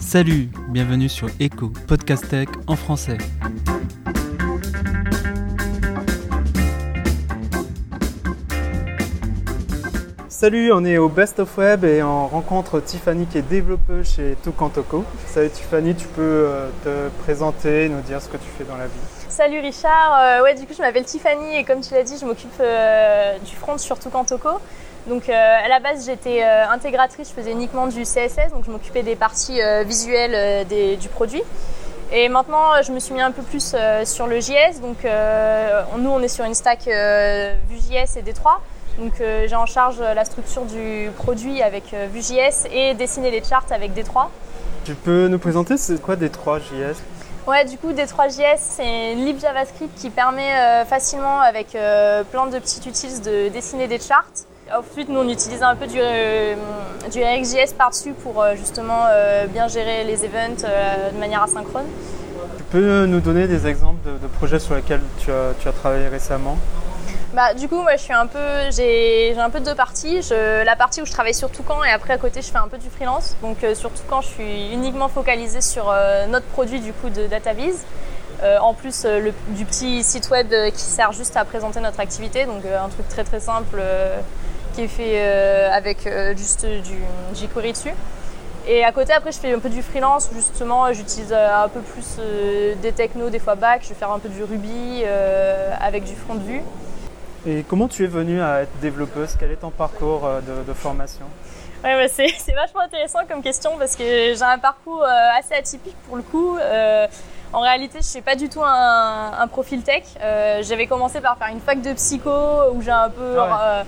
Salut, bienvenue sur Echo, Podcast Tech en français. Salut, on est au Best of Web et on rencontre Tiffany qui est développeuse chez Tokantoko. Salut Tiffany, tu peux euh, te présenter, nous dire ce que tu fais dans la vie. Salut Richard, Euh, ouais du coup je m'appelle Tiffany et comme tu l'as dit je m'occupe euh, du front sur Tokantoko. Donc euh, à la base j'étais euh, intégratrice, je faisais uniquement du CSS, donc je m'occupais des parties euh, visuelles des- du produit. Et maintenant je me suis mis un peu plus euh, sur le JS, donc euh, nous on est sur une stack euh, Vue.js et D3. Donc j'ai en charge la structure du produit avec Vue.js et dessiner les charts avec D3. Tu peux nous présenter c'est quoi des 3 JS Ouais, du coup, D3JS, c'est une lib JavaScript qui permet facilement, avec plein de petits utils, de dessiner des charts. Ensuite, nous, on utilise un peu du, euh, du RxJS par-dessus pour euh, justement euh, bien gérer les events de manière asynchrone. Tu peux nous donner des exemples de, de projets sur lesquels tu as, tu as travaillé récemment? Bah, du coup, moi, je suis un peu, j'ai j'ai un peu deux parties. Je- la partie où je travaille sur Toucan et après à côté, je fais un peu du freelance. Donc sur Toucan, je suis uniquement focalisée sur notre produit du coup de DataVis. Euh, en plus euh, le- du petit site web euh, qui sert juste à présenter notre activité, donc un truc très très simple qui est fait euh, avec euh, juste du jQuery dessus. Et à côté, après, je fais un peu du freelance justement j'utilise euh, un peu plus des technos, des fois back. Je vais faire un peu du Ruby avec du front de vue. Et comment tu es venue à être développeuse? Quel est ton parcours de, de formation? Ouais, bah, c'est, vachement intéressant comme question parce que j'ai un parcours assez atypique pour le coup. Euh, en réalité, je suis pas du tout un, un profil tech. Euh, j'avais commencé par faire une fac de psycho où j'ai un peu. Ah ouais. euh,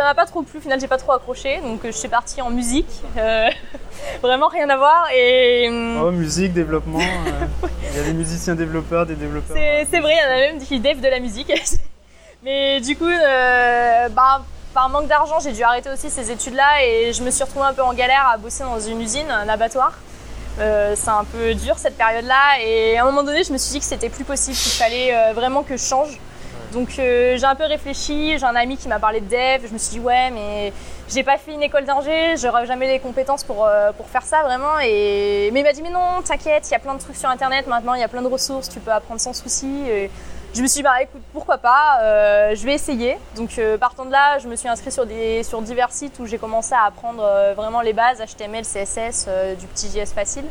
ça m'a pas trop plu, au final j'ai pas trop accroché, donc euh, je suis partie en musique, Euh, vraiment rien à voir et hum, Oh, musique, développement. euh, Il y a des musiciens développeurs, des développeurs. c'est, c'est vrai, il y en a même qui dev de la musique. Mais du coup, euh, bah, par manque d'argent, j'ai dû arrêter aussi ces études-là et je me suis retrouvée un peu en galère à bosser dans une usine, un abattoir. Euh, c'est un peu dur cette période-là et à un moment donné, je me suis dit que c'était plus possible, qu'il fallait euh, vraiment que je change. Donc euh, j'ai un peu réfléchi, j'ai un ami qui m'a parlé de dev, je me suis dit ouais mais j'ai pas fait une école d'ingé, j'aurais jamais les compétences pour, euh, pour faire ça vraiment. Et... Mais il m'a dit mais non, t'inquiète, il y a plein de trucs sur internet maintenant, il y a plein de ressources, tu peux apprendre sans souci. Et je me suis dit bah écoute pourquoi pas, euh, je vais essayer. Donc partant de là, je me suis inscrite sur, sur divers sites où j'ai commencé à apprendre vraiment les bases, HTML, CSS, du petit JS facile.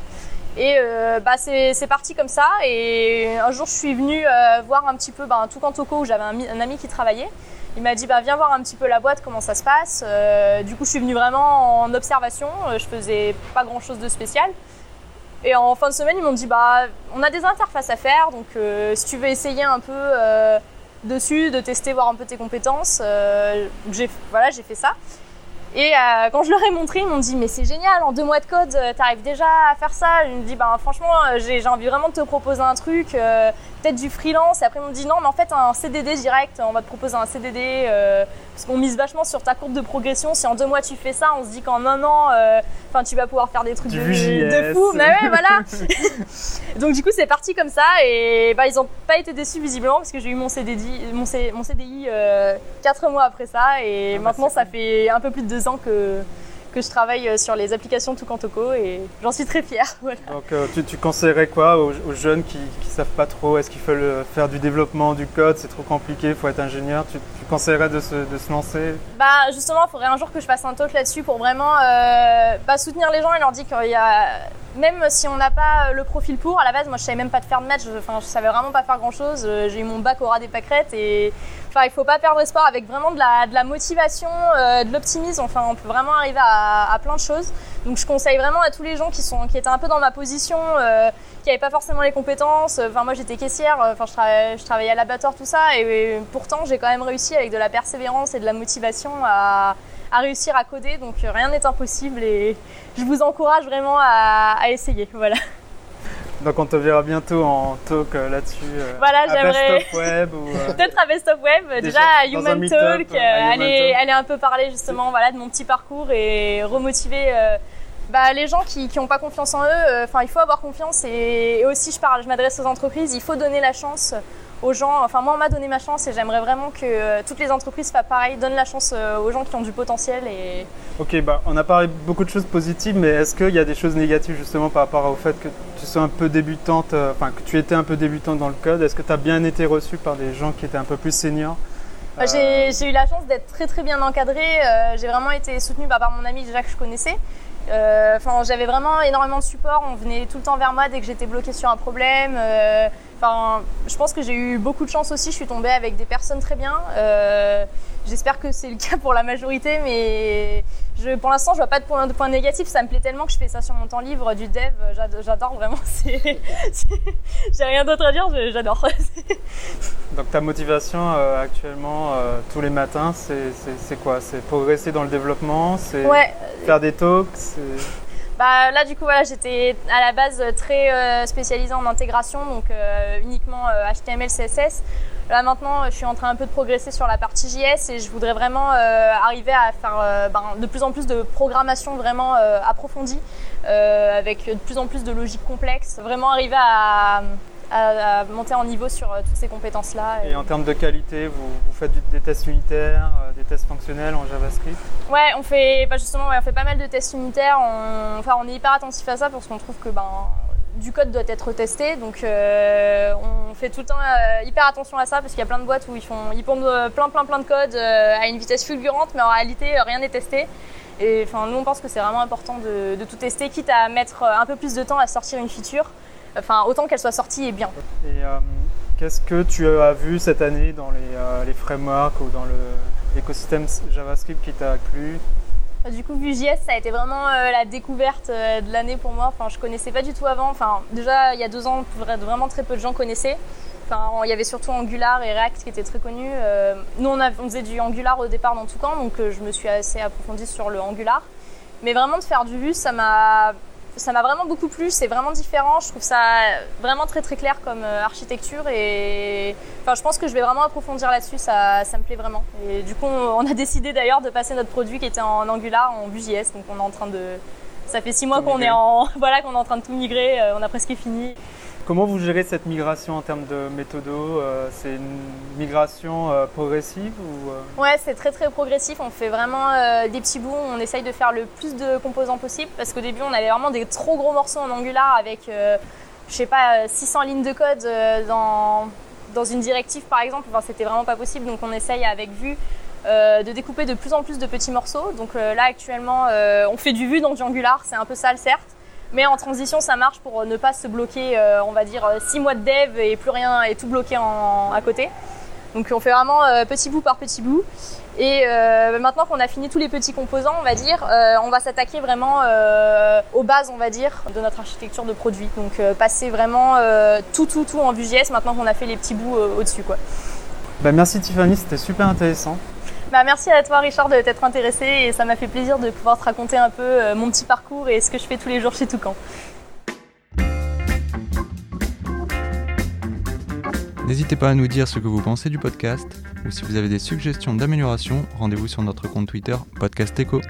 Et euh, bah, c'est parti comme ça. Et un jour, je suis venue euh, voir un petit peu bah, Toko où j'avais un, mi- un ami qui travaillait. Il m'a dit bah, viens voir un petit peu la boîte, comment ça se passe. Euh, du coup, je suis venue vraiment en observation. Je faisais pas grand chose de spécial. Et en fin de semaine, ils m'ont dit bah on a des interfaces à faire, donc si tu veux essayer un peu dessus, de tester, voir un peu tes compétences, j'ai fait ça. Et euh, quand je leur ai montré, ils m'ont dit mais c'est génial, en deux mois de code, euh, t'arrives déjà à faire ça. Je me dis bah franchement, euh, j'ai envie vraiment de te proposer un truc, peut-être du freelance. Et après ils m'ont dit non mais en fait un CDD direct, on va te proposer un CDD parce qu'on mise vachement sur ta courbe de progression. Si en deux mois tu fais ça, on se dit qu'en un an, euh, enfin tu vas pouvoir faire des trucs Du de, fou. Mais ouais voilà. Donc du coup c'est parti comme ça et bah, ils ont pas été déçus visiblement parce que j'ai eu mon CDI, mon, C- mon CDI euh, quatre mois après ça et Ah bah, maintenant ça fait un peu plus de deux ans que, que je travaille euh, sur les applications Tukantoko et j'en suis très fière. Voilà. Donc euh, tu, tu conseillerais quoi aux, aux jeunes qui ne savent pas trop? Est-ce qu'il faut le- faire du développement, du code? C'est trop compliqué, il faut être ingénieur. Tu, tu conseillerais de se, de se lancer? Bah justement, il faudrait un jour que je fasse un talk là-dessus pour vraiment euh, bah, soutenir les gens et leur dire qu'il y a même si on n'a pas le profil pour, à la base, moi je savais même pas de faire de je, enfin, je savais vraiment pas faire grand chose. J'ai eu mon bac au ras des pâquerettes et enfin, il faut pas perdre espoir avec vraiment de la, de la motivation, euh, de l'optimisme. Enfin, on peut vraiment arriver à, à plein de choses. Donc je conseille vraiment à tous les gens qui, sont, qui étaient un peu dans ma position, euh, qui n'avaient pas forcément les compétences. Enfin, moi j'étais caissière, enfin, je, travaillais, à l'abattoir, tout ça, et pourtant j'ai quand même réussi avec de la persévérance et de la motivation à, à réussir à coder. Donc euh, rien n'est impossible et je vous encourage vraiment à, à essayer. Voilà. Donc on te verra bientôt en talk euh, là-dessus. euh, Voilà, j'aimerais- Web ou, Peut-être à Best of Web, déjà, à Human Talk, euh, aller, un peu parler justement voilà, de mon petit parcours et remotiver euh, bah, les gens qui n'ont pas confiance en eux. euh, Enfin, il faut avoir confiance et, et aussi, je parle, je m'adresse aux entreprises, il faut donner la chance aux gens. Enfin, moi, on m'a donné ma chance et j'aimerais vraiment que euh, toutes les entreprises fassent pareil, donnent la chance euh, aux gens qui ont du potentiel. Et... Ok, bah, on a parlé beaucoup de choses positives, mais est-ce qu'il y a des choses négatives justement par rapport au fait que tu sois un peu débutante, euh, enfin que tu étais un peu débutante dans le code? Est-ce que tu as bien été reçue par des gens qui étaient un peu plus seniors? Bah, J'ai eu la chance d'être très très bien encadrée. j'ai vraiment été soutenue bah, par mon ami déjà que je connaissais. Enfin, j'avais vraiment énormément de support. On venait tout le temps vers moi dès que j'étais bloquée sur un problème. Enfin, je pense que j'ai eu beaucoup de chance aussi. Je suis tombée avec des personnes très bien. Euh, j'espère que c'est le cas pour la majorité, mais pour l'instant, je vois pas de point, de négatif. Ça me plaît tellement que je fais ça sur mon temps libre, du dev. J'adore vraiment. J'ai rien d'autre à dire. J'adore. Donc ta motivation euh, actuellement, euh, tous les matins, c'est quoi? C'est progresser dans le développement? C'est faire des talks? Bah, là, du coup, voilà, j'étais à la base très euh, spécialisée en intégration, donc uniquement HTML, CSS. Là, maintenant, je suis en train un peu de progresser sur la partie JS et je voudrais vraiment arriver à faire ben, de plus en plus de programmation vraiment approfondie, avec de plus en plus de logique complexe. Vraiment arriver à, à, monter en niveau sur euh, toutes ces compétences-là. Et, en termes de qualité, vous, faites des tests unitaires, euh, des tests fonctionnels en JavaScript? Ouais, on fait bah, justement, on fait pas mal de tests unitaires. On, enfin, on est hyper attentif à ça parce qu'on trouve que ben, du code doit être testé. Donc, euh, on fait tout le temps hyper attention à ça parce qu'il y a plein de boîtes où ils font, ils pompent plein, plein, plein de code à une vitesse fulgurante, mais en réalité, rien n'est testé. Et enfin, nous, on pense que c'est vraiment important de, de, tout tester, quitte à mettre un peu plus de temps à sortir une feature. Enfin, autant qu'elle soit sortie et bien. Et euh, qu'est-ce que tu as vu cette année dans les, euh, les frameworks ou dans l'écosystème JavaScript qui t'a plu? Bah, du coup, Vue.js, ça a été vraiment euh, la découverte de l'année pour moi. Enfin, je connaissais pas du tout avant. Enfin, déjà, il y a deux ans, vraiment très peu de gens connaissaient. Enfin, il y avait surtout Angular et React qui étaient très connus. nous, on, on, faisait du Angular au départ dans Toucan, donc je me suis assez approfondie sur le Angular. Mais vraiment, de faire du Vue, ça m'a ça m'a vraiment beaucoup plu, c'est vraiment différent, je trouve ça vraiment très très clair comme euh, architecture et enfin, je pense que je vais vraiment approfondir là-dessus, ça, ça me plaît vraiment. Et du coup on a décidé d'ailleurs de passer notre produit qui était en Angular en Vue.js, donc on est en train de... Ça fait six mois qu'on est, en... voilà, qu'on est en train de tout migrer, euh, on a presque fini. Comment vous gérez cette migration en termes de méthodo euh, C'est une migration euh, progressive ou euh? Ouais, c'est très très progressif. On fait vraiment des petits bouts. On essaye de faire le plus de composants possible parce qu'au début, on avait vraiment des trop gros morceaux en Angular avec, je sais pas, 600 lignes de code dans, dans une directive par exemple. Enfin, c'était vraiment pas possible. Donc, on essaye avec Vue de découper de plus en plus de petits morceaux. Donc là, actuellement, on fait du Vue dans du Angular. C'est un peu sale, certes. Mais en transition, ça marche pour ne pas se bloquer, euh, on va dire, 6 euh, mois de dev et plus rien et tout bloqué à côté. Donc on fait vraiment euh, petit bout par petit bout. Et maintenant qu'on a fini tous les petits composants, on va dire, on va s'attaquer vraiment aux bases, on va dire, de notre architecture de produit. Donc passer vraiment tout, tout, tout en Vue.js maintenant qu'on a fait les petits bouts au-dessus. Quoi. Bah, merci Tiffany, c'était super intéressant. Bah, merci à toi Richard de t'être intéressé et ça m'a fait plaisir de pouvoir te raconter un peu euh, mon petit parcours et ce que je fais tous les jours chez Toucan. N'hésitez pas à nous dire ce que vous pensez du podcast ou si vous avez des suggestions d'amélioration, rendez-vous sur notre compte Twitter Podcast Echo.